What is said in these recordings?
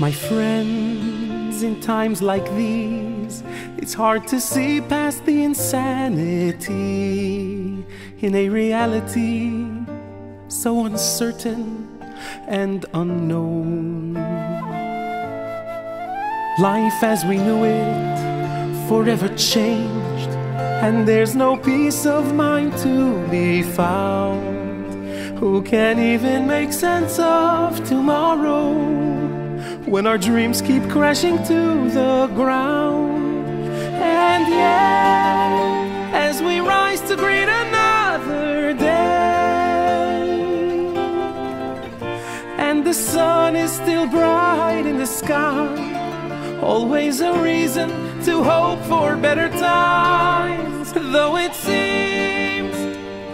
My friends, in times like these, it's hard to see past the insanity in a reality so uncertain and unknown. Life as we knew it forever changed, and there's no peace of mind to be found. Who can even make sense of tomorrow when our dreams keep crashing to the ground? And yet, as we rise to greet another day, and the sun is still bright in the sky always a reason to hope for better times. Though it seems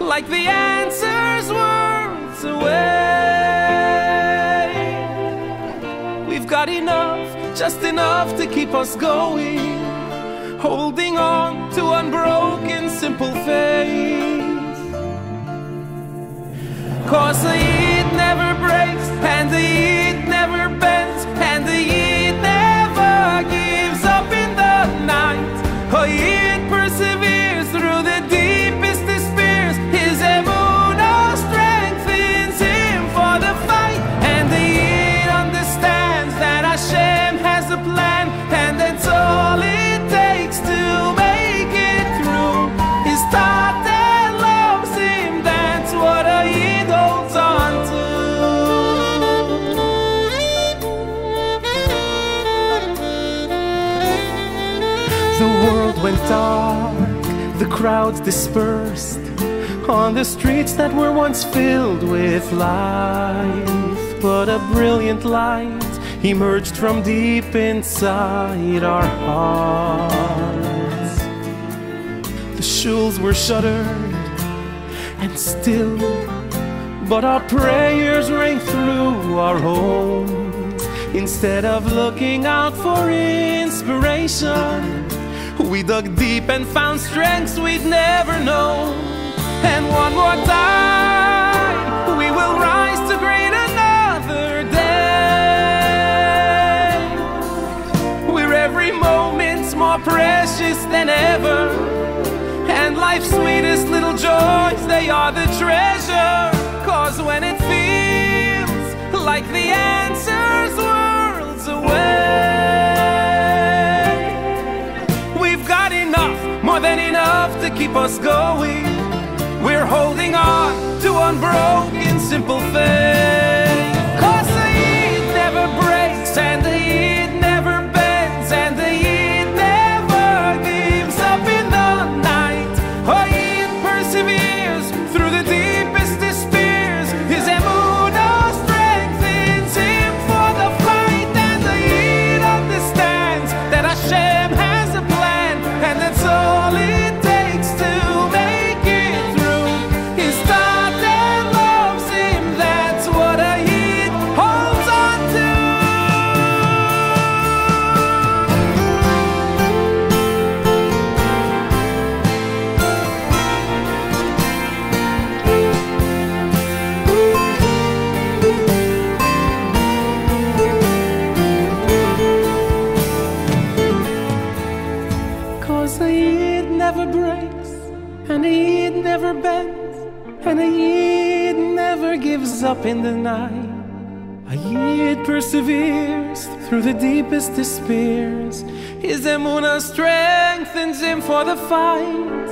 like the answer's words away. Got enough, just enough to keep us going, holding on to unbroken, simple faith. Cause the world went dark, the crowds dispersed on the streets that were once filled with life. But a brilliant light emerged from deep inside our hearts. The shuls were shuttered and still, but our prayers rang through our homes. Instead of looking out for inspiration, we dug deep and found strengths we'd never known. And one more time, we will rise to greet another day. Where every moment's more precious than ever. And life's sweetest little joys, they are the treasure. Cause when it feels like the answer's worlds away, enough to keep us going. We're holding on to unbroken, simple faith. never breaks, and a Yid never bends, and a Yid never gives up in the night. A Yid perseveres through the deepest despairs. His emuna strengthens him for the fight.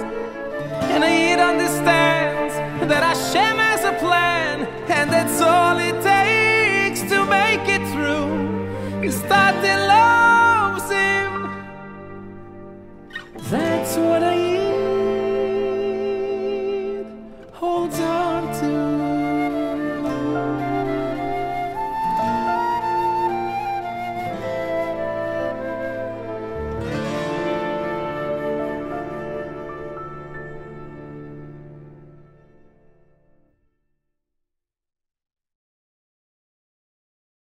And a Yid understands that Hashem has a plan, and that's all it takes to make it through. It's that love.